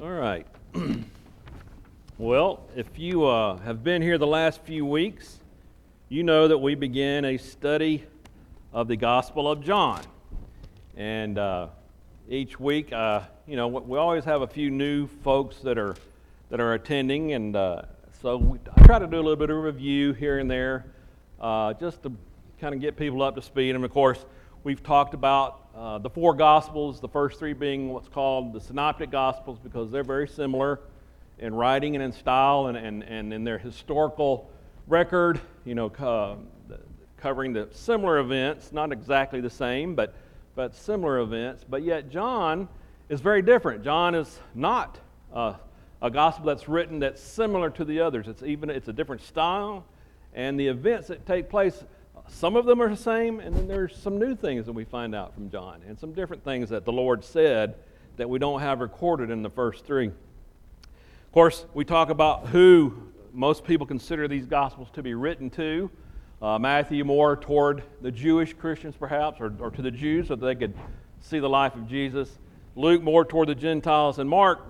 All right. well, if you uh, have been here the last few weeks, you know that we began a study of the Gospel of John. And uh, each week, uh, you know, we always have a few new folks that are, that are attending. And uh, so we, I try to do a little bit of review here and there uh, just to kind of get people up to speed. And of course, we've talked about uh, the four Gospels, the first three being what's called the Synoptic Gospels, because they're very similar in writing and in style and, and, and in their historical record, you know, uh, covering the similar events, not exactly the same, but, but similar events. But yet, John is very different. John is not uh, a gospel that's written that's similar to the others. It's even it's a different style, and the events that take place some of them are the same, and then there's some new things that we find out from John, and some different things that the Lord said that we don't have recorded in the first three. Of course, we talk about who most people consider these Gospels to be written to. Uh, Matthew more toward the Jewish Christians, perhaps, or, or to the Jews so they could see the life of Jesus. Luke more toward the Gentiles, and Mark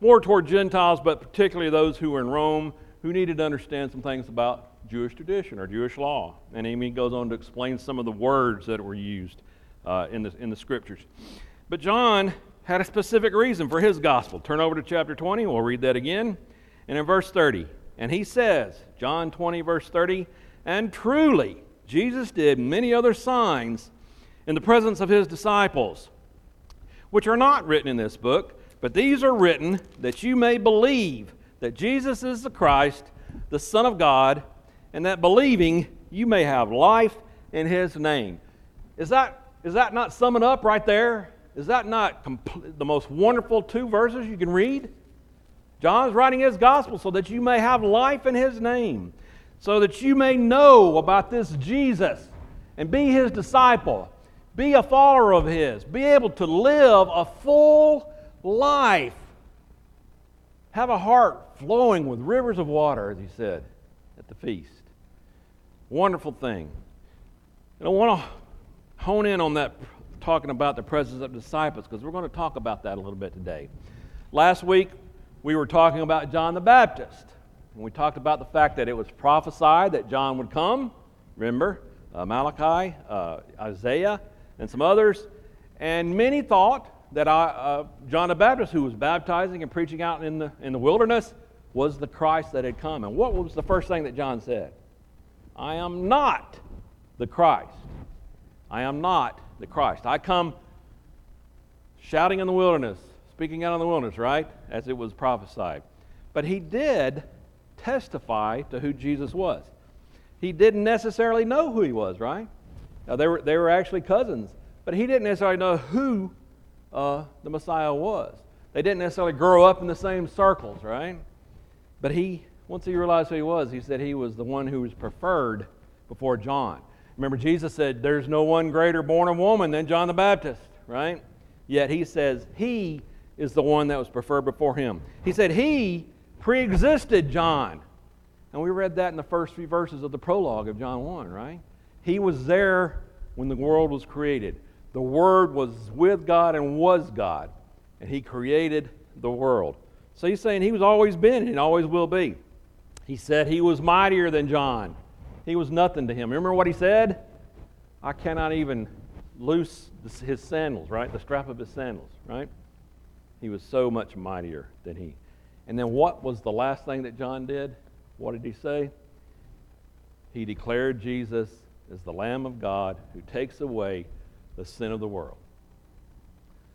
more toward Gentiles, but particularly those who were in Rome who needed to understand some things about Jewish tradition or Jewish law. And he goes on to explain some of the words that were used uh, in, the, in the scriptures. But John had a specific reason for his gospel. Turn over to chapter 20, we'll read that again. And in verse 30, and he says, John 20, verse 30, and truly Jesus did many other signs in the presence of his disciples, which are not written in this book, but these are written that you may believe that Jesus is the Christ, the Son of God and that believing you may have life in his name. Is that, is that not summing up right there? Is that not the most wonderful two verses you can read? John is writing his gospel so that you may have life in his name, so that you may know about this Jesus and be his disciple, be a follower of his, be able to live a full life, have a heart flowing with rivers of water, as he said at the feast. Wonderful thing. And I want to hone in on that, talking about the presence of disciples, because we're going to talk about that a little bit today. Last week, we were talking about John the Baptist. And we talked about the fact that it was prophesied that John would come. Remember, uh, Malachi, uh, Isaiah, and some others. And many thought that I, uh, John the Baptist, who was baptizing and preaching out in the, in the wilderness, was the Christ that had come. And what was the first thing that John said? I am not the Christ. I am not the Christ. I come shouting in the wilderness, speaking out in the wilderness, right? As it was prophesied. But he did testify to who Jesus was. He didn't necessarily know who he was, right? Now, they were, they were actually cousins, but he didn't necessarily know who uh, the Messiah was. They didn't necessarily grow up in the same circles, right? But he once he realized who he was, he said he was the one who was preferred before John. Remember, Jesus said, There's no one greater born of woman than John the Baptist, right? Yet he says he is the one that was preferred before him. He said he pre existed John. And we read that in the first few verses of the prologue of John 1, right? He was there when the world was created. The Word was with God and was God, and He created the world. So he's saying He was always been and always will be. He said he was mightier than John. He was nothing to him. Remember what he said? I cannot even loose his sandals, right? The strap of his sandals, right? He was so much mightier than he. And then what was the last thing that John did? What did he say? He declared Jesus as the Lamb of God who takes away the sin of the world.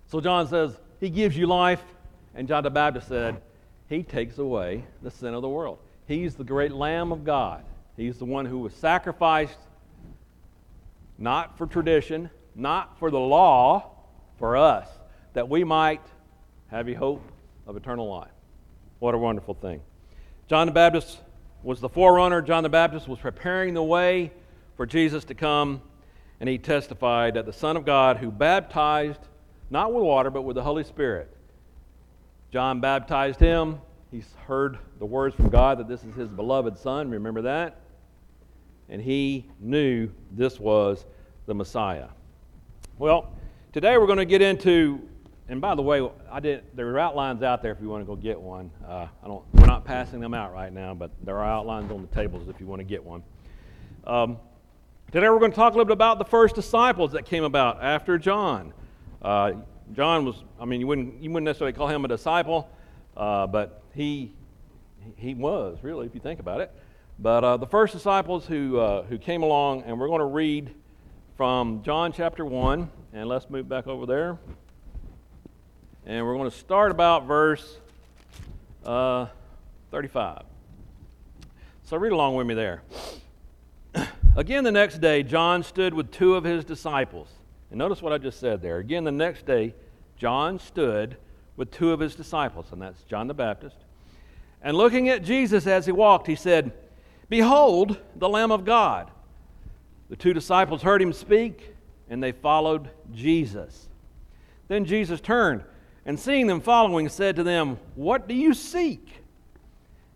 So John says, He gives you life. And John the Baptist said, He takes away the sin of the world. He's the great Lamb of God. He's the one who was sacrificed not for tradition, not for the law, for us, that we might have a hope of eternal life. What a wonderful thing. John the Baptist was the forerunner. John the Baptist was preparing the way for Jesus to come, and he testified that the Son of God, who baptized not with water, but with the Holy Spirit, John baptized him, He's heard the words from God that this is his beloved son. Remember that? And he knew this was the Messiah. Well, today we're going to get into and by the way, I did. There are outlines out there if you want to go get one. Uh, I don't. We're not passing them out right now, but there are outlines on the tables if you want to get one. Um, today we're going to talk a little bit about the first disciples that came about after John. Uh, John was. I mean, you wouldn't you wouldn't necessarily call him a disciple, uh, but he he was really, if you think about it. But uh, the first disciples who uh, who came along, and we're going to read from John chapter one, and let's move back over there. And we're going to start about verse uh, 35. So read along with me there. Again, the next day, John stood with two of his disciples. And notice what I just said there. Again, the next day, John stood with two of his disciples, and that's John the Baptist. And looking at Jesus as he walked, he said, Behold, the Lamb of God. The two disciples heard him speak, and they followed Jesus. Then Jesus turned and seeing them following, said to them, What do you seek?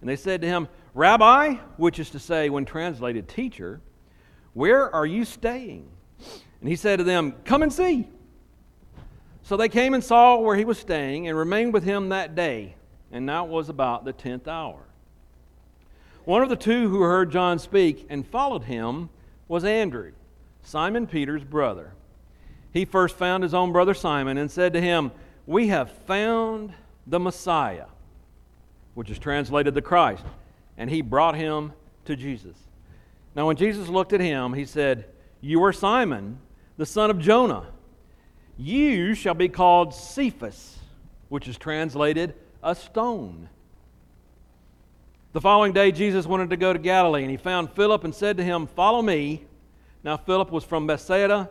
And they said to him, Rabbi, which is to say, when translated, teacher, where are you staying? And he said to them, Come and see. So they came and saw where he was staying and remained with him that day. And now it was about the tenth hour. One of the two who heard John speak and followed him was Andrew, Simon Peter's brother. He first found his own brother Simon and said to him, we have found the Messiah, which is translated the Christ. And he brought him to Jesus. Now, when Jesus looked at him, he said, You are Simon, the son of Jonah. You shall be called Cephas, which is translated a stone. The following day, Jesus wanted to go to Galilee, and he found Philip and said to him, Follow me. Now, Philip was from Bethsaida,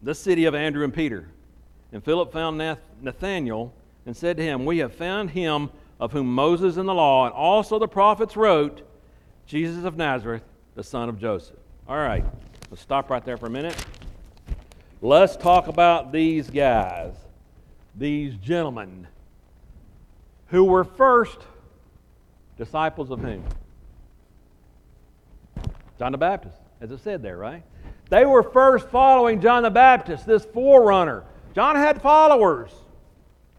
the city of Andrew and Peter. And Philip found Nathanael and said to him, We have found him of whom Moses in the law and also the prophets wrote, Jesus of Nazareth, the son of Joseph. All right, let's stop right there for a minute. Let's talk about these guys, these gentlemen, who were first disciples of whom? John the Baptist, as it said there, right? They were first following John the Baptist, this forerunner John had followers.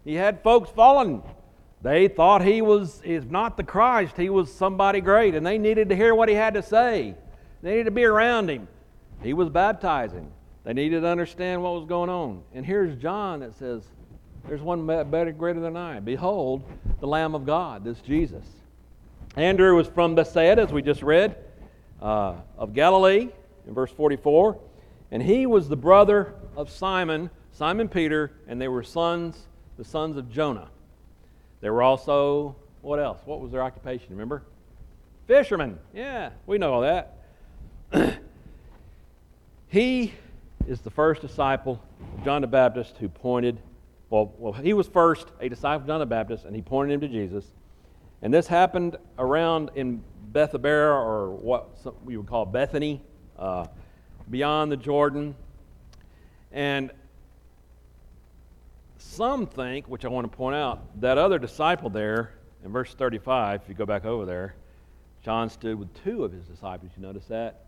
He had folks following. They thought he was, if not the Christ, he was somebody great, and they needed to hear what he had to say. They needed to be around him. He was baptizing. They needed to understand what was going on. And here's John that says, There's one better, greater than I. Behold, the Lamb of God, this Jesus. Andrew was from Bethsaida, as we just read, uh, of Galilee, in verse 44. And he was the brother of Simon Simon Peter, and they were sons, the sons of Jonah. They were also, what else? What was their occupation? Remember? Fishermen. Yeah, we know all that. he is the first disciple of John the Baptist who pointed, well, well, he was first a disciple of John the Baptist, and he pointed him to Jesus. And this happened around in Bethabara, or what we would call Bethany, uh, beyond the Jordan. And some think, which I want to point out, that other disciple there in verse 35, if you go back over there, John stood with two of his disciples. You notice that?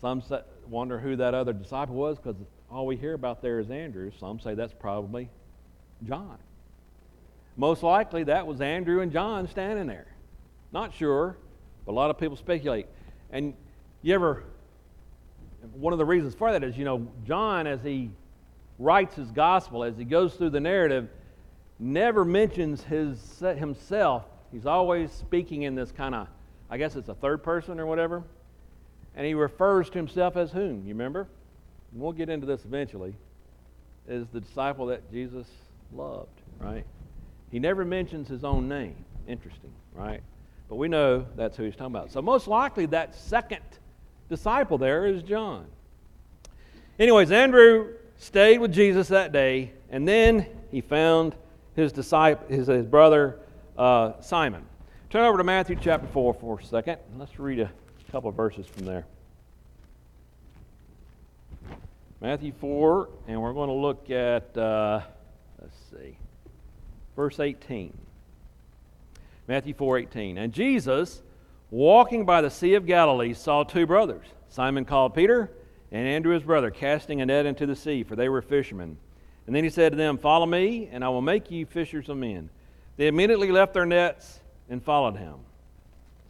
Some wonder who that other disciple was because all we hear about there is Andrew. Some say that's probably John. Most likely that was Andrew and John standing there. Not sure, but a lot of people speculate. And you ever, one of the reasons for that is, you know, John, as he writes his gospel, as he goes through the narrative, never mentions his, himself. He's always speaking in this kind of, I guess it's a third person or whatever. And he refers to himself as whom? You remember? And we'll get into this eventually. Is the disciple that Jesus loved, right? He never mentions his own name. Interesting, right? But we know that's who he's talking about. So, most likely, that second disciple there is John. Anyways, Andrew stayed with Jesus that day, and then he found his disciple, his, his brother uh, Simon. Turn over to Matthew chapter 4 for a second. Let's read a couple verses from there. Matthew 4, and we're going to look at, uh, let's see, verse 18. Matthew 4 18. And Jesus, walking by the Sea of Galilee, saw two brothers, Simon called Peter and Andrew his brother, casting a net into the sea, for they were fishermen. And then he said to them, Follow me, and I will make you fishers of men. They immediately left their nets and followed him.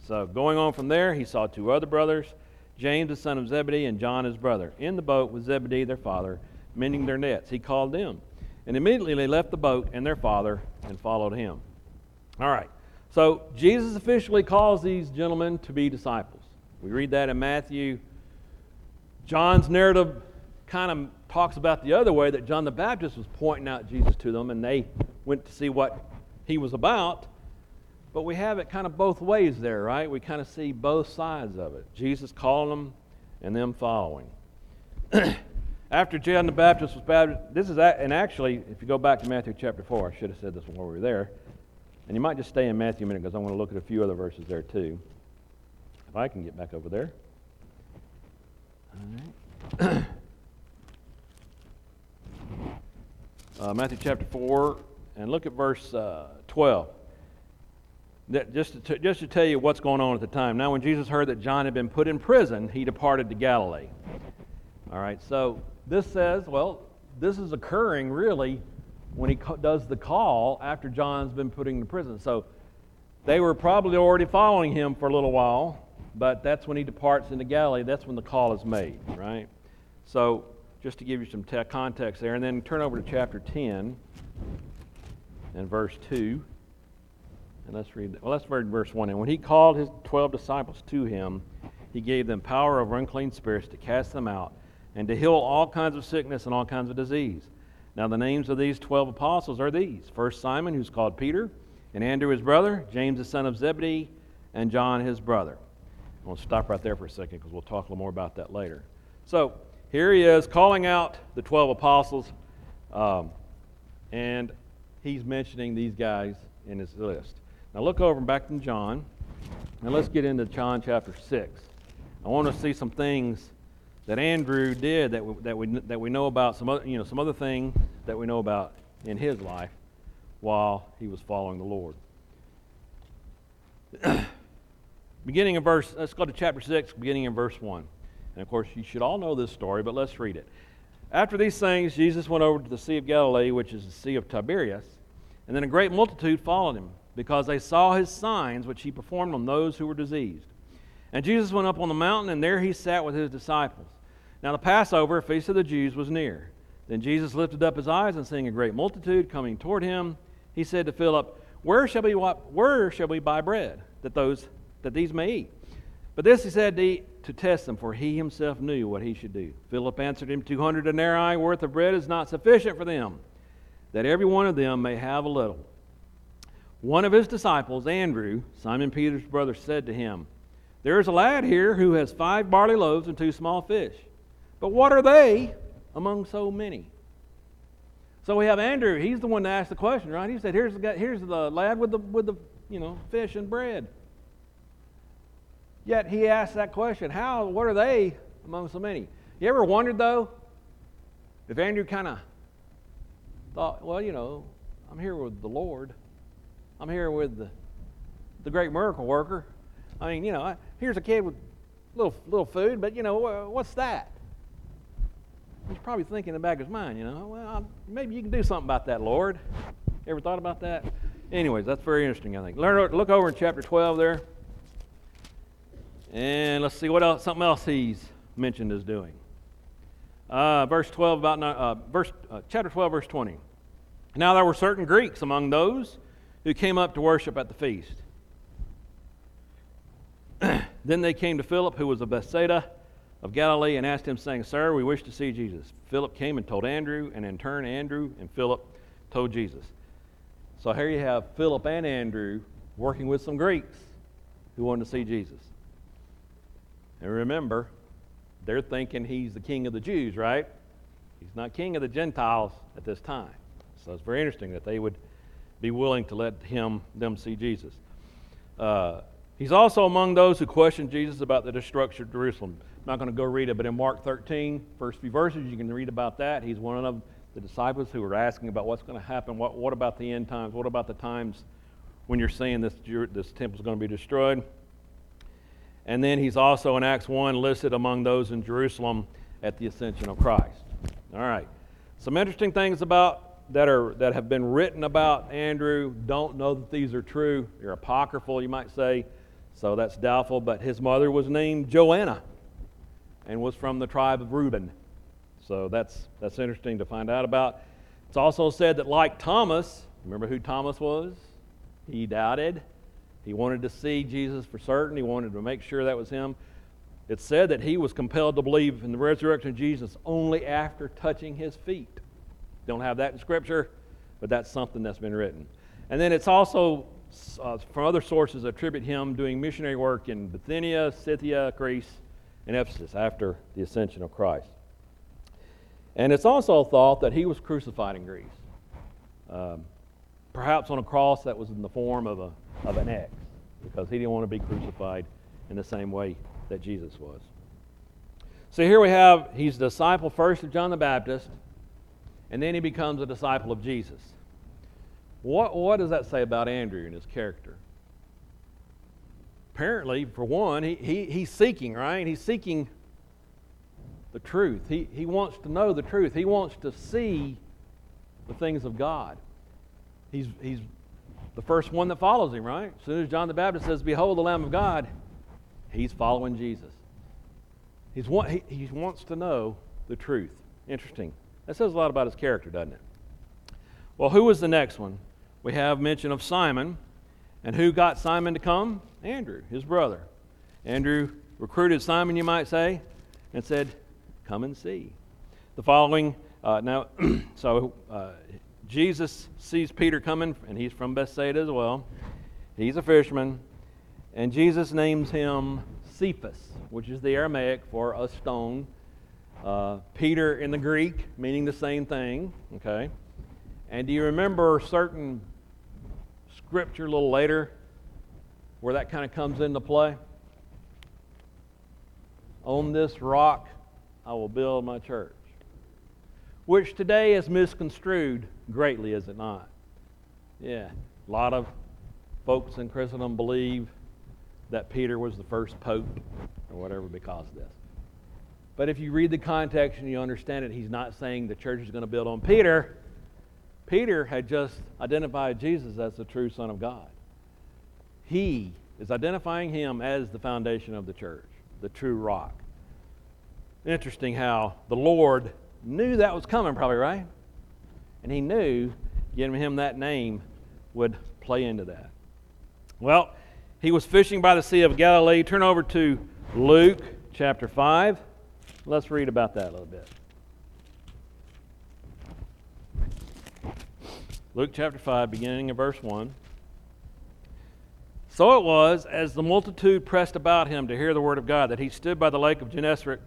So, going on from there, he saw two other brothers, James the son of Zebedee and John his brother, in the boat with Zebedee their father, mending their nets. He called them. And immediately they left the boat and their father and followed him. All right. So, Jesus officially calls these gentlemen to be disciples. We read that in Matthew. John's narrative kind of talks about the other way that John the Baptist was pointing out Jesus to them and they went to see what he was about. But we have it kind of both ways there, right? We kind of see both sides of it. Jesus calling them and them following. After John the Baptist was baptized, this is, and actually, if you go back to Matthew chapter 4, I should have said this while we were there. And you might just stay in Matthew a minute because I want to look at a few other verses there too. If I can get back over there. All right. uh, Matthew chapter 4, and look at verse uh, 12. That just, to, just to tell you what's going on at the time. Now, when Jesus heard that John had been put in prison, he departed to Galilee. All right, so this says, well, this is occurring really when he does the call after John's been put in prison. So they were probably already following him for a little while, but that's when he departs into Galilee. That's when the call is made, right? So just to give you some te- context there, and then turn over to chapter 10 and verse 2. And let's read. Well, let's read verse 1. And when he called his 12 disciples to him, he gave them power over unclean spirits to cast them out and to heal all kinds of sickness and all kinds of disease. Now, the names of these 12 apostles are these First Simon, who's called Peter, and Andrew his brother, James the son of Zebedee, and John his brother. I want to stop right there for a second because we'll talk a little more about that later. So, here he is calling out the 12 apostles, um, and he's mentioning these guys in his list. Now look over back to John, and let's get into John chapter 6. I want to see some things that Andrew did that we, that we, that we know about, some other, you know, some other things that we know about in his life while he was following the Lord. beginning in verse, let's go to chapter 6, beginning in verse 1. And of course, you should all know this story, but let's read it. After these things, Jesus went over to the Sea of Galilee, which is the Sea of Tiberias, and then a great multitude followed him, because they saw his signs which he performed on those who were diseased. And Jesus went up on the mountain, and there he sat with his disciples. Now the Passover, feast of the Jews, was near. Then Jesus lifted up his eyes, and seeing a great multitude coming toward him, he said to Philip, Where shall we, where shall we buy bread, that, those, that these may eat? But this he said to, to test them, for he himself knew what he should do. Philip answered him, Two hundred denarii worth of bread is not sufficient for them, that every one of them may have a little. One of his disciples, Andrew, Simon Peter's brother, said to him, There is a lad here who has five barley loaves and two small fish. But what are they among so many? So we have Andrew. He's the one that asked the question, right? He said, "Here's the guy, here's the lad with the with the you know fish and bread." Yet he asked that question, how, what are they among so many? You ever wondered, though, if Andrew kind of thought, well, you know, I'm here with the Lord. I'm here with the, the great miracle worker. I mean, you know, here's a kid with little, little food, but, you know, what's that? He's probably thinking in the back of his mind, you know, well, maybe you can do something about that, Lord. Ever thought about that? Anyways, that's very interesting, I think. Learn, look over in chapter 12 there. And let's see what else, something else he's mentioned as doing. Uh, verse 12 about uh, verse uh, chapter 12 verse 20 now there were certain greeks among those who came up to worship at the feast then they came to philip who was of bethsaida of galilee and asked him saying sir we wish to see jesus philip came and told andrew and in turn andrew and philip told jesus so here you have philip and andrew working with some greeks who wanted to see jesus and remember, they're thinking he's the king of the Jews, right? He's not king of the Gentiles at this time. So it's very interesting that they would be willing to let him them see Jesus. Uh, he's also among those who questioned Jesus about the destruction of Jerusalem. I'm not going to go read it, but in Mark 13, first few verses, you can read about that. He's one of the disciples who were asking about what's going to happen. What, what about the end times? What about the times when you're saying this, this temple is going to be destroyed? And then he's also in Acts 1 listed among those in Jerusalem at the ascension of Christ. All right. Some interesting things about that are that have been written about Andrew. Don't know that these are true. They're apocryphal, you might say. So that's doubtful. But his mother was named Joanna, and was from the tribe of Reuben. So that's that's interesting to find out about. It's also said that, like Thomas, remember who Thomas was? He doubted. He wanted to see Jesus for certain. He wanted to make sure that was him. It's said that he was compelled to believe in the resurrection of Jesus only after touching his feet. Don't have that in Scripture, but that's something that's been written. And then it's also uh, from other sources attribute him doing missionary work in Bithynia, Scythia, Greece, and Ephesus after the ascension of Christ. And it's also thought that he was crucified in Greece, um, perhaps on a cross that was in the form of, a, of an X, because he didn't want to be crucified in the same way that Jesus was. So here we have, he's a disciple first of John the Baptist, and then he becomes a disciple of Jesus. What, what does that say about Andrew and his character? Apparently, for one, he, he, he's seeking, right? He's seeking the truth. He, he wants to know the truth. He wants to see the things of God. He's, he's the first one that follows him, right? As soon as John the Baptist says, Behold the Lamb of God, he's following Jesus. He's he, he wants to know the truth. Interesting. That says a lot about his character, doesn't it? Well, who was the next one? We have mention of Simon. And who got Simon to come? Andrew, his brother. Andrew recruited Simon, you might say, and said, Come and see. The following, uh, now, so uh, Jesus sees Peter coming, and he's from Bethsaida as well. He's a fisherman, and Jesus names him Cephas, which is the Aramaic for a stone. Uh, Peter in the Greek, meaning the same thing, okay? And do you remember certain scripture a little later where that kind of comes into play? On this rock I will build my church. Which today is misconstrued greatly, is it not? Yeah, a lot of folks in Christendom believe that Peter was the first pope or whatever because of this. But if you read the context and you understand it, he's not saying the church is going to build on Peter. Peter had just identified Jesus as the true Son of God. He is identifying him as the foundation of the church, the true rock. Interesting how the Lord knew that was coming, probably, right? And he knew giving him that name would play into that. Well, he was fishing by the Sea of Galilee. Turn over to Luke chapter 5. Let's read about that a little bit. Luke chapter 5, beginning in verse 1. So it was, as the multitude pressed about him to hear the word of God, that he stood by the lake of Gennesaret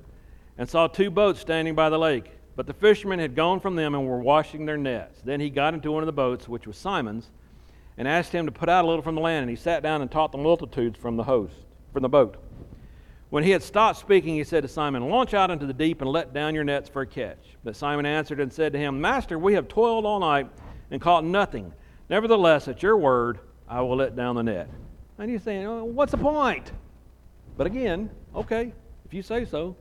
and saw two boats standing by the lake. But the fishermen had gone from them and were washing their nets. Then he got into one of the boats, which was Simon's, and asked him to put out a little from the land. And he sat down and taught the multitudes from the host, from the boat. When he had stopped speaking, he said to Simon, Launch out into the deep and let down your nets for a catch. But Simon answered and said to him, Master, we have toiled all night and caught nothing. Nevertheless, at your word, I will let down the net. And he's saying, oh, What's the point? But again, okay, if you say so.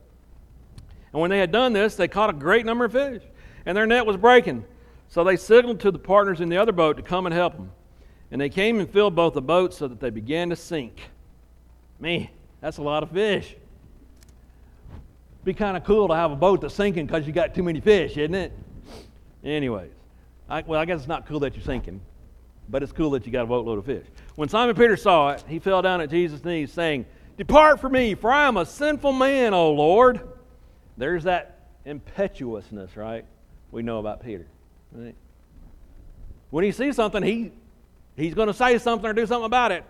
And when they had done this, they caught a great number of fish, and their net was breaking. So they signaled to the partners in the other boat to come and help them. And they came and filled both the boats so that they began to sink. Man, that's a lot of fish. Be kind of cool to have a boat that's sinking because you got too many fish, isn't it? Anyways, I, well, I guess it's not cool that you're sinking, but it's cool that you got a boatload of fish. When Simon Peter saw it, he fell down at Jesus' knees, saying, Depart from me, for I am a sinful man, O Lord. There's that impetuousness, right? We know about Peter. Right? When he sees something, he, he's going to say something or do something about it.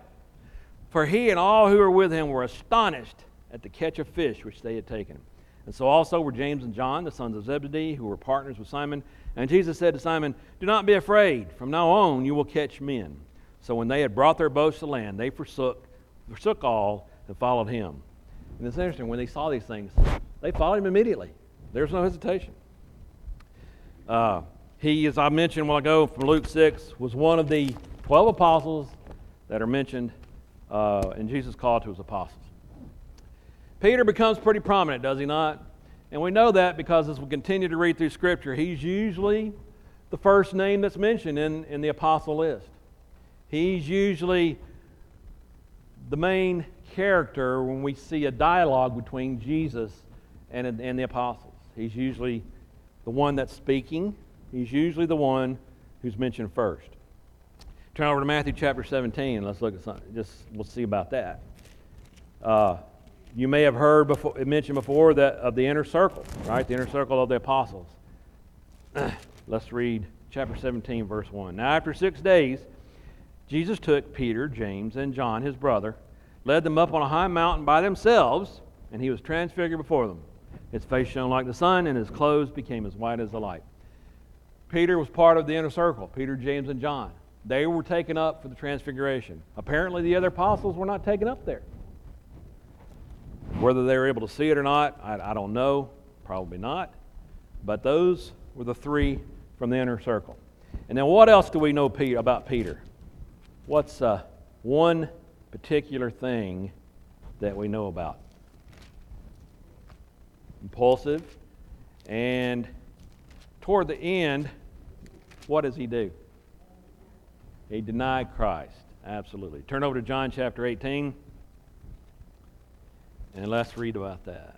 For he and all who were with him were astonished at the catch of fish which they had taken. And so also were James and John, the sons of Zebedee, who were partners with Simon. And Jesus said to Simon, Do not be afraid. From now on you will catch men. So when they had brought their boats to land, they forsook, forsook all and followed him. And it's interesting, when they saw these things, they followed him immediately. There's no hesitation. Uh, he, as I mentioned a while ago from Luke 6, was one of the 12 apostles that are mentioned uh, Jesus' call to his apostles. Peter becomes pretty prominent, does he not? And we know that because as we continue to read through Scripture, he's usually the first name that's mentioned in, in the apostle list. He's usually the main character when we see a dialogue between Jesus and, and the apostles. He's usually the one that's speaking, he's usually the one who's mentioned first. Turn over to Matthew chapter 17 and let's look at something. Just we'll see about that. Uh, you may have heard before, mentioned before that of the inner circle, right? The inner circle of the apostles. let's read chapter 17, verse 1. Now, after six days, Jesus took Peter, James, and John, his brother, led them up on a high mountain by themselves, and he was transfigured before them. His face shone like the sun, and his clothes became as white as the light. Peter was part of the inner circle, Peter, James, and John. They were taken up for the transfiguration. Apparently, the other apostles were not taken up there. Whether they were able to see it or not, I, I don't know. Probably not. But those were the three from the inner circle. And then what else do we know about Peter? What's uh, one particular thing that we know about? Impulsive. And toward the end, what does he do? He denied Christ. Absolutely. Turn over to John chapter 18. And let's read about that.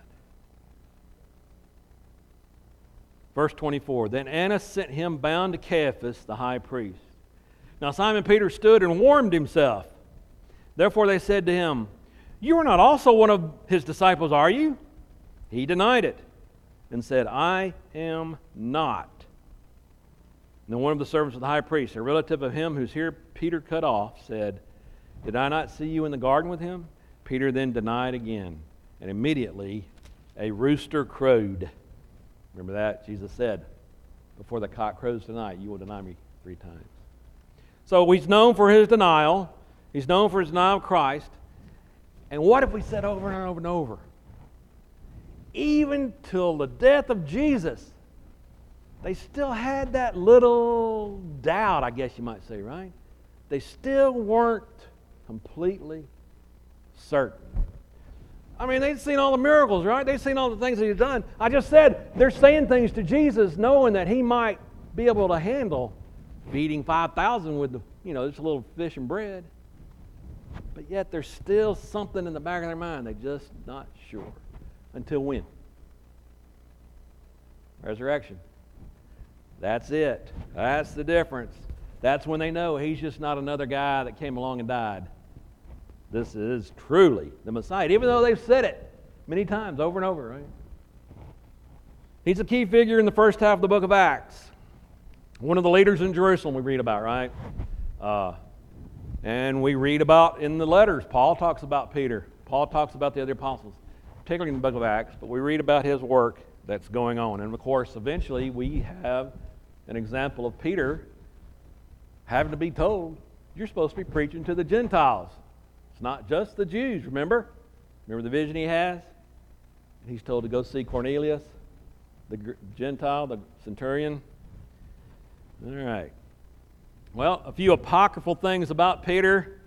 Verse 24 Then Annas sent him bound to Caiaphas, the high priest. Now Simon Peter stood and warmed himself. Therefore they said to him, You are not also one of his disciples, are you? He denied it and said, I am not. And then one of the servants of the high priest, a relative of him whose ear Peter cut off, said, Did I not see you in the garden with him? Peter then denied again, and immediately a rooster crowed. Remember that? Jesus said, Before the cock crows tonight, you will deny me three times. So he's known for his denial, he's known for his denial of Christ. And what if we said over and over and over? Even till the death of Jesus, they still had that little doubt, I guess you might say, right? They still weren't completely certain. I mean, they'd seen all the miracles, right? They'd seen all the things that he'd done. I just said they're saying things to Jesus knowing that he might be able to handle feeding 5,000 with, you know, just a little fish and bread. But yet there's still something in the back of their mind. They're just not sure. Until when? Resurrection. That's it. That's the difference. That's when they know he's just not another guy that came along and died. This is truly the Messiah, even though they've said it many times over and over, right? He's a key figure in the first half of the book of Acts. One of the leaders in Jerusalem we read about, right? Uh, and we read about in the letters, Paul talks about Peter. Paul talks about the other apostles, particularly in the book of Acts, but we read about his work that's going on. And of course, eventually we have an example of Peter having to be told, you're supposed to be preaching to the Gentiles. It's not just the Jews, remember? Remember the vision he has? He's told to go see Cornelius, the Gentile, the centurion. All right. Well, a few apocryphal things about Peter.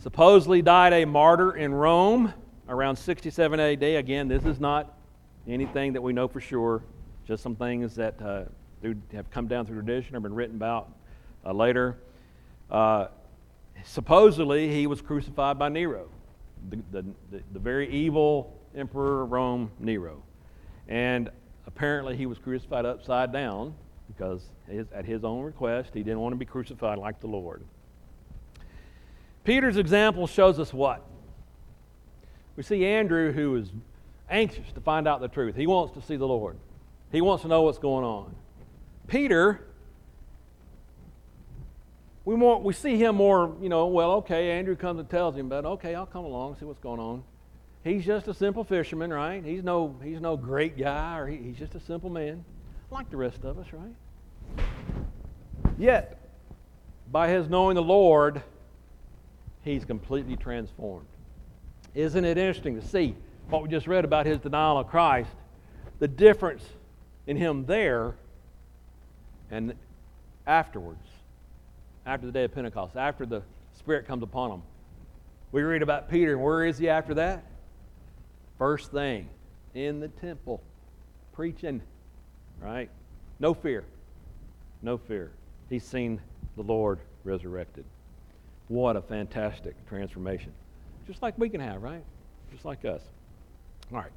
Supposedly died a martyr in Rome around 67 AD. Again, this is not anything that we know for sure, just some things that uh, have come down through tradition or been written about uh, later. Uh, supposedly he was crucified by Nero, the, the, the, the very evil emperor of Rome, Nero. And apparently he was crucified upside down because his, at his own request he didn't want to be crucified like the Lord. Peter's example shows us what? We see Andrew who is anxious to find out the truth. He wants to see the Lord. He wants to know what's going on. Peter we, more, we see him more, you know, well, okay, Andrew comes and tells him, but okay, I'll come along, see what's going on. He's just a simple fisherman, right? He's no, he's no great guy, or he, he's just a simple man, like the rest of us, right? Yet, by his knowing the Lord, he's completely transformed. Isn't it interesting to see what we just read about his denial of Christ, the difference in him there and afterwards? after the day of Pentecost, after the Spirit comes upon them. We read about Peter, and where is he after that? First thing, in the temple. preaching, right? No fear. No fear. He's seen the Lord resurrected. What a fantastic transformation. Just like we can have, right? Just like us. All right.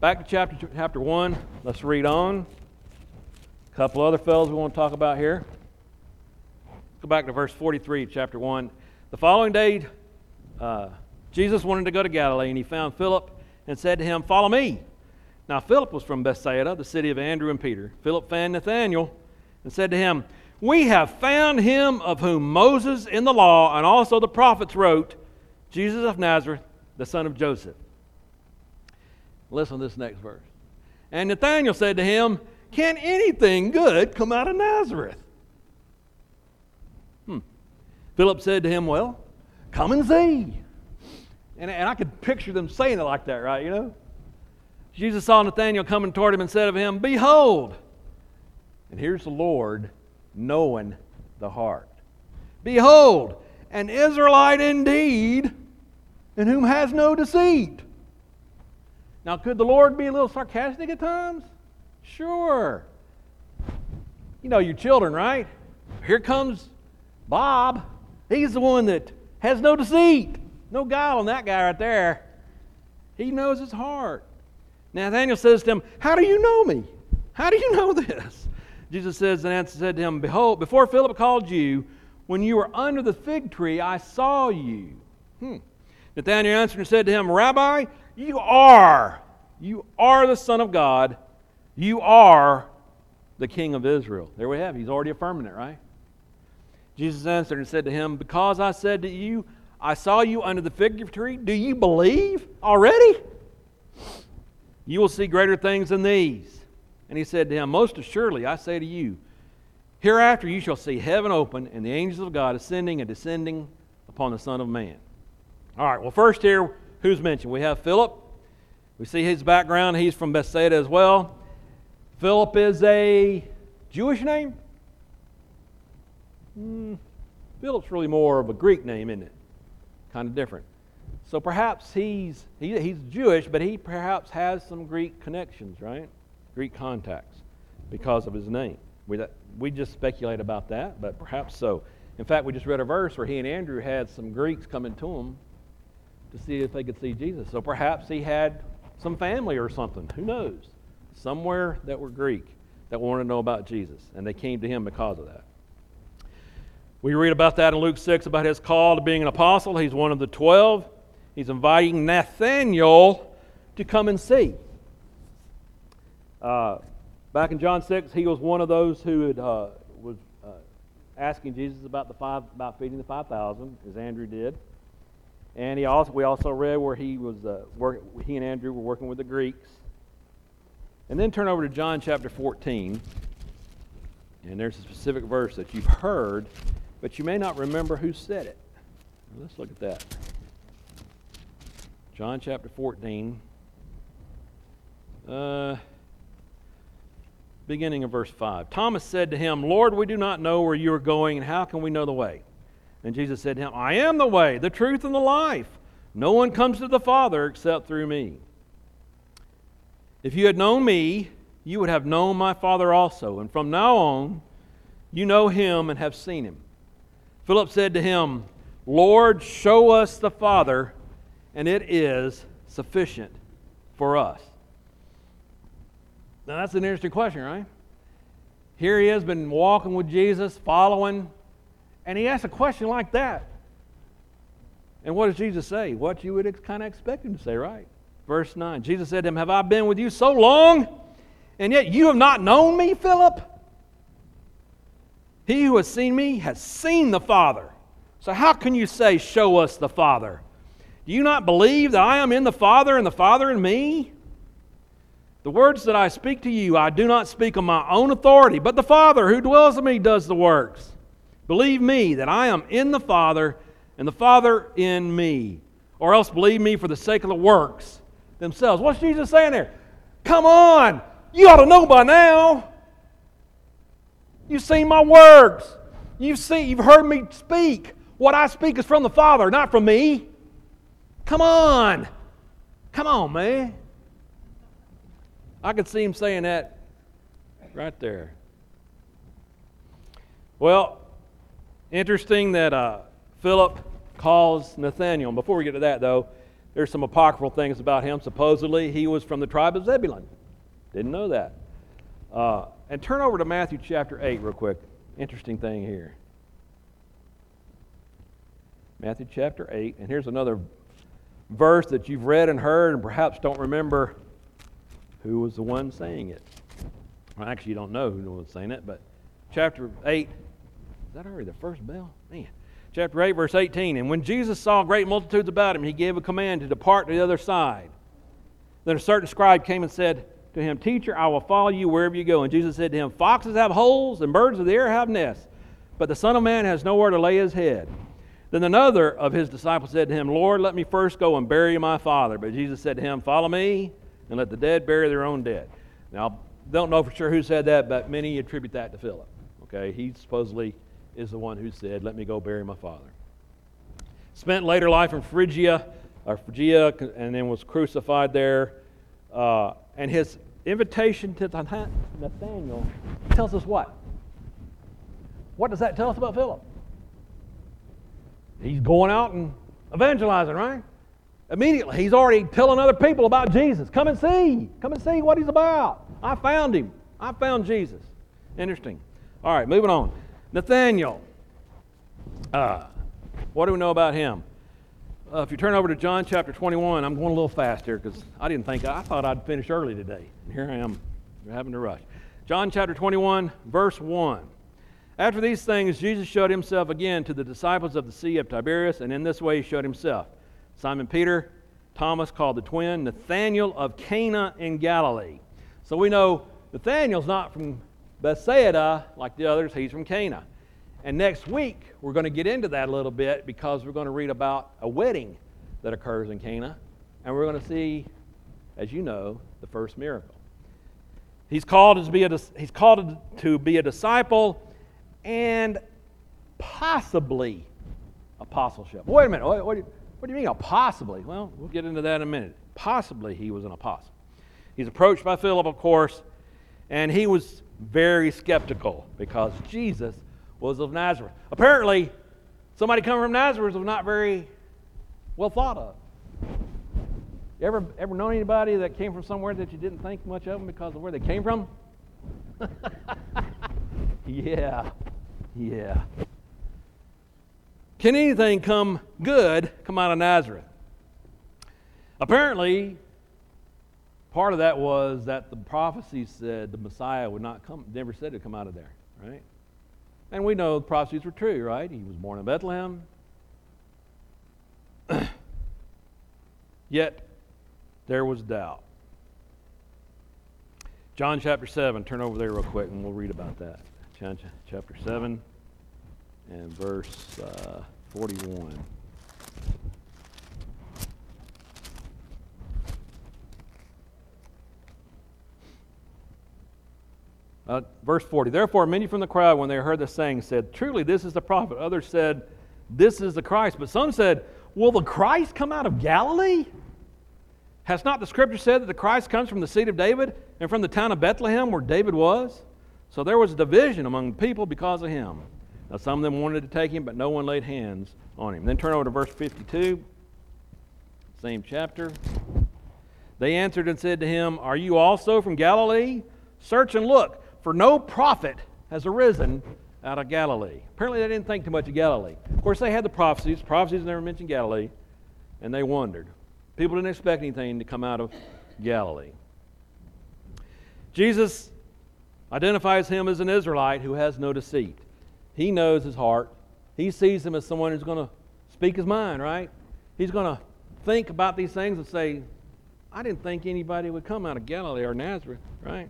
Back to chapter, chapter 1. Let's read on. Couple other fellows we want to talk about here. Go back to verse 43, chapter 1. The following day, uh, Jesus wanted to go to Galilee, and he found Philip and said to him, Follow me. Now, Philip was from Bethsaida, the city of Andrew and Peter. Philip found Nathanael and said to him, We have found him of whom Moses in the law and also the prophets wrote, Jesus of Nazareth, the son of Joseph. Listen to this next verse. And Nathanael said to him, Can anything good come out of Nazareth? Hmm. Philip said to him, Well, come and see. And, and I could picture them saying it like that, right? You know? Jesus saw Nathanael coming toward him and said of him, Behold. And here's the Lord knowing the heart. Behold, an Israelite indeed, in whom has no deceit. Now, could the Lord be a little sarcastic at times? Sure. You know your children, right? Here comes Bob. He's the one that has no deceit. No guile on that guy right there. He knows his heart. Nathanael says to him, How do you know me? How do you know this? Jesus says, and answer said to him, Behold, before Philip called you, when you were under the fig tree, I saw you. Hmm. Nathanael answered and said to him, Rabbi, you are, you are the Son of God. You are the King of Israel. There we have. He's already affirming it, right? Jesus answered and said to him, Because I said to you, I saw you under the fig tree, do you believe already? You will see greater things than these. And he said to him, Most assuredly, I say to you, hereafter you shall see heaven open and the angels of God ascending and descending upon the Son of Man. All right, well, first here, who's mentioned? We have Philip. We see his background. He's from Bethsaida as well. Philip is a Jewish name? Hmm, Philip's really more of a Greek name, isn't it? Kind of different. So perhaps he's, he, he's Jewish, but he perhaps has some Greek connections, right? Greek contacts because of his name. We, that, we just speculate about that, but perhaps so. In fact, we just read a verse where he and Andrew had some Greeks coming to him to see if they could see Jesus. So perhaps he had some family or something. Who knows? Somewhere that were Greek that wanted to know about Jesus, and they came to him because of that. We read about that in Luke 6 about his call to being an apostle. He's one of the 12. He's inviting Nathanael to come and see. Uh, back in John 6, he was one of those who had, uh, was uh, asking Jesus about, the five, about feeding the 5,000, as Andrew did. And he also, we also read where he, was, uh, work, he and Andrew were working with the Greeks. And then turn over to John chapter 14. And there's a specific verse that you've heard, but you may not remember who said it. Let's look at that. John chapter 14. Uh, beginning of verse 5. Thomas said to him, Lord, we do not know where you are going, and how can we know the way? And Jesus said to him, I am the way, the truth, and the life. No one comes to the Father except through me. If you had known me, you would have known my Father also. And from now on, you know him and have seen him. Philip said to him, Lord, show us the Father, and it is sufficient for us. Now, that's an interesting question, right? Here he has been walking with Jesus, following, and he asks a question like that. And what does Jesus say? What you would kind of expect him to say, right? Verse 9 Jesus said to him, Have I been with you so long, and yet you have not known me, Philip? He who has seen me has seen the Father. So, how can you say, Show us the Father? Do you not believe that I am in the Father and the Father in me? The words that I speak to you, I do not speak on my own authority, but the Father who dwells in me does the works. Believe me that I am in the Father and the Father in me. Or else believe me for the sake of the works themselves. What's Jesus saying there? Come on! You ought to know by now. You've seen my works. You've seen, you've heard me speak. What I speak is from the Father, not from me. Come on. Come on, man. I could see him saying that right there. Well, interesting that uh, Philip calls Nathanael. Before we get to that, though, there's some apocryphal things about him. Supposedly, he was from the tribe of Zebulun. Didn't know that. Uh, and turn over to Matthew chapter 8 real quick. Interesting thing here. Matthew chapter 8. And here's another verse that you've read and heard and perhaps don't remember who was the one saying it. Well, actually, you don't know who was saying it, but chapter 8. Is that already the first bell? Man. Chapter 8, verse 18. And when Jesus saw great multitudes about him, he gave a command to depart to the other side. Then a certain scribe came and said to him, Teacher, I will follow you wherever you go. And Jesus said to him, Foxes have holes, and birds of the air have nests, but the Son of Man has nowhere to lay his head. Then another of his disciples said to him, Lord, let me first go and bury my father. But Jesus said to him, Follow me, and let the dead bury their own dead. Now, don't know for sure who said that, but many attribute that to Philip. Okay, he supposedly is the one who said, Let me go bury my father. Spent later life in Phrygia, or Phrygia, and then was crucified there. Uh, and his invitation to Nathanael tells us what? What does that tell us about Philip? He's going out and evangelizing, right? Immediately, he's already telling other people about Jesus. Come and see. Come and see what he's about. I found him. I found Jesus. Interesting. All right, moving on. Nathanael. Uh, what do we know about him? Uh, if you turn over to John chapter 21, I'm going a little fast here because I didn't think, I thought I'd finish early today. And here I am having to rush. John chapter 21, verse 1. After these things, Jesus showed himself again to the disciples of the Sea of Tiberias, and in this way he showed himself. Simon Peter, Thomas called the twin, Nathanael of Cana in Galilee. So we know Nathanael's not from Bethsaida like the others, he's from Cana. And next week, we're going to get into that a little bit because we're going to read about a wedding that occurs in Cana, and we're going to see, as you know, the first miracle. He's called to be a, he's called to be a disciple and possibly apostleship. Wait a minute. What, what, do you, what do you mean, possibly? Well, we'll get into that in a minute. Possibly he was an apostle. He's approached by Philip, of course, and he was very skeptical because Jesus was of Nazareth. Apparently, somebody coming from Nazareth was not very well thought of. You ever, ever known anybody that came from somewhere that you didn't think much of them because of where they came from? yeah. Yeah. Can anything come good come out of Nazareth? Apparently, part of that was that the prophecy said the Messiah would not come, never said to come out of there, right? And we know the prophecies were true, right? He was born in Bethlehem. Yet, there was doubt. John chapter 7, turn over there real quick and we'll read about that John chapter 7 and verse uh, 41. Uh, verse 40 Therefore, many from the crowd, when they heard the saying, said, Truly, this is the prophet. Others said, This is the Christ. But some said, Will the Christ come out of Galilee? Has not the scripture said that the Christ comes from the seed of David and from the town of Bethlehem where David was? So there was a division among the people because of him. Now, some of them wanted to take him, but no one laid hands on him. Then turn over to verse 52, same chapter. They answered and said to him, Are you also from Galilee? Search and look, for no prophet has arisen out of Galilee. Apparently, they didn't think too much of Galilee. Of course, they had the prophecies. Prophecies never mentioned Galilee, and they wondered. People didn't expect anything to come out of Galilee. Jesus identifies him as an Israelite who has no deceit. He knows his heart. He sees him as someone who's going to speak his mind, right? He's going to think about these things and say, I didn't think anybody would come out of Galilee or Nazareth, right?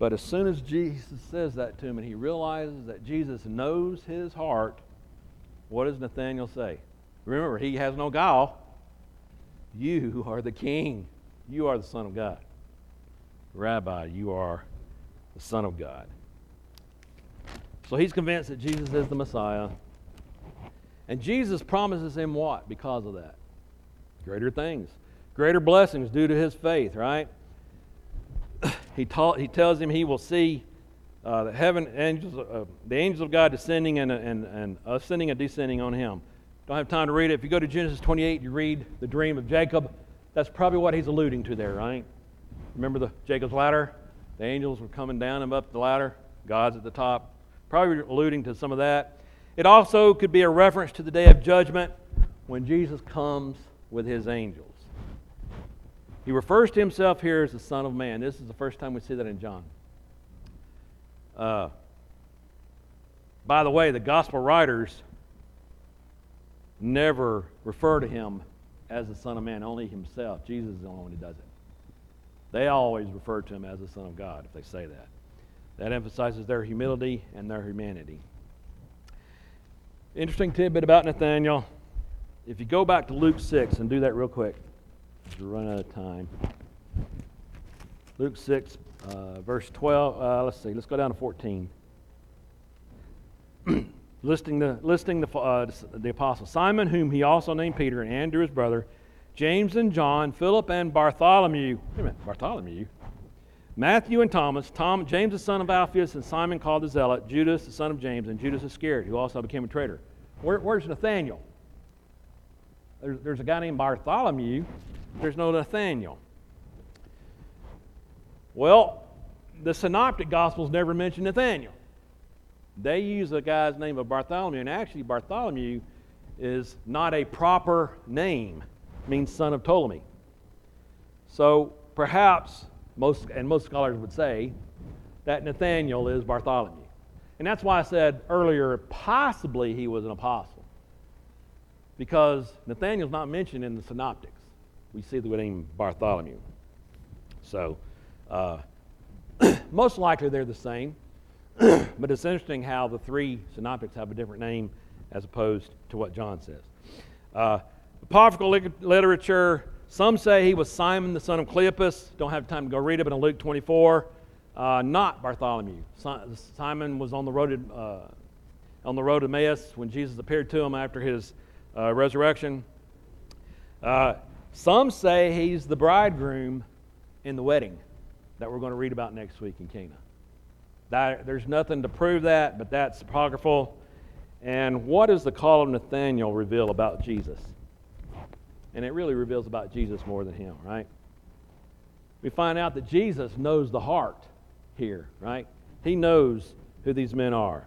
But as soon as Jesus says that to him and he realizes that Jesus knows his heart, what does Nathanael say? Remember, he has no guile. You are the king. You are the Son of God. Rabbi, you are the Son of God. So he's convinced that Jesus is the Messiah. And Jesus promises him what because of that? Greater things, greater blessings due to his faith, right? He, ta- he tells him he will see uh, the heaven angels, uh, the angels of God descending and, and, and ascending and descending on him. Don't have time to read it. If you go to Genesis 28, you read the dream of Jacob. That's probably what he's alluding to there, right? Remember the Jacob's ladder? The angels were coming down and up the ladder. God's at the top. Probably alluding to some of that. It also could be a reference to the day of judgment when Jesus comes with his angels. He refers to himself here as the Son of Man. This is the first time we see that in John. Uh, by the way, the gospel writers never refer to him as the Son of Man, only himself. Jesus is the only one who does it. They always refer to him as the Son of God if they say that. That emphasizes their humility and their humanity. Interesting tidbit about Nathanael. If you go back to Luke 6 and do that real quick, we're running out of time. Luke 6, uh, verse 12. Uh, let's see, let's go down to 14. listing the, listing the, uh, the apostles Simon, whom he also named Peter, and Andrew his brother, James and John, Philip and Bartholomew. Wait a minute, Bartholomew. Matthew and Thomas, Tom, James the son of Alphaeus, and Simon called the Zealot, Judas the son of James, and Judas Iscariot, who also became a traitor. Where, where's Nathanael? There's, there's a guy named Bartholomew. There's no Nathanael. Well, the Synoptic Gospels never mention Nathanael. They use a guy's name of Bartholomew, and actually, Bartholomew is not a proper name, it means son of Ptolemy. So perhaps most and most scholars would say that Nathanael is Bartholomew. And that's why I said earlier, possibly he was an apostle. Because Nathanael's not mentioned in the synoptics. We see the name Bartholomew. So, uh, most likely they're the same. but it's interesting how the three synoptics have a different name as opposed to what John says. Uh, apocryphal literature, some say he was Simon the son of Cleopas. Don't have time to go read it, but in Luke 24, uh, not Bartholomew. Simon was on the road to, uh, on the road to Emmaus when Jesus appeared to him after his uh, resurrection. Some say he's the bridegroom in the wedding that we're going to read about next week in Cana. That, there's nothing to prove that, but that's apocryphal. And what does the call of Nathanael reveal about Jesus? And it really reveals about Jesus more than him, right? We find out that Jesus knows the heart here, right? He knows who these men are.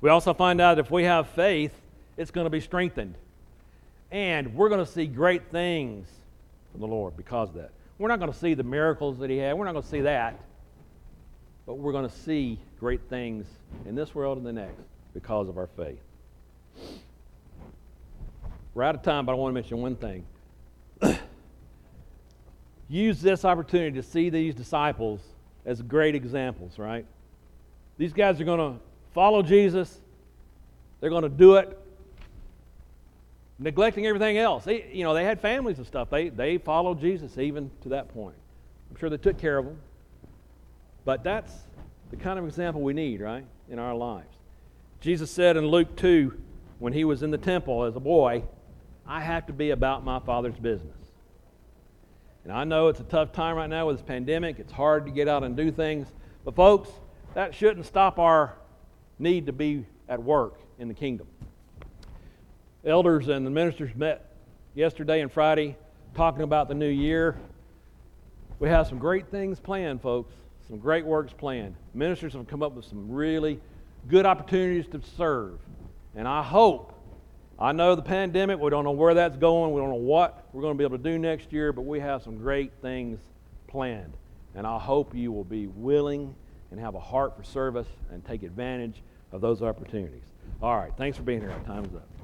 We also find out if we have faith, it's going to be strengthened. And we're going to see great things from the Lord because of that. We're not going to see the miracles that He had. We're not going to see that but we're going to see great things in this world and the next because of our faith. We're out of time, but I want to mention one thing. Use this opportunity to see these disciples as great examples, right? These guys are going to follow Jesus, they're going to do it. Neglecting everything else. They, you know, they had families and stuff. They, they followed Jesus even to that point. I'm sure they took care of them. But that's the kind of example we need, right, in our lives. Jesus said in Luke 2, when he was in the temple as a boy, I have to be about my Father's business. And I know it's a tough time right now with this pandemic. It's hard to get out and do things. But, folks, that shouldn't stop our need to be at work in the kingdom. Elders and the ministers met yesterday and Friday talking about the new year. We have some great things planned, folks some great works planned. Ministers have come up with some really good opportunities to serve. And I hope, I know the pandemic, we don't know where that's going, we don't know what we're going to be able to do next year, but we have some great things planned. And I hope you will be willing and have a heart for service and take advantage of those opportunities. All right, thanks for being here. Our time is up.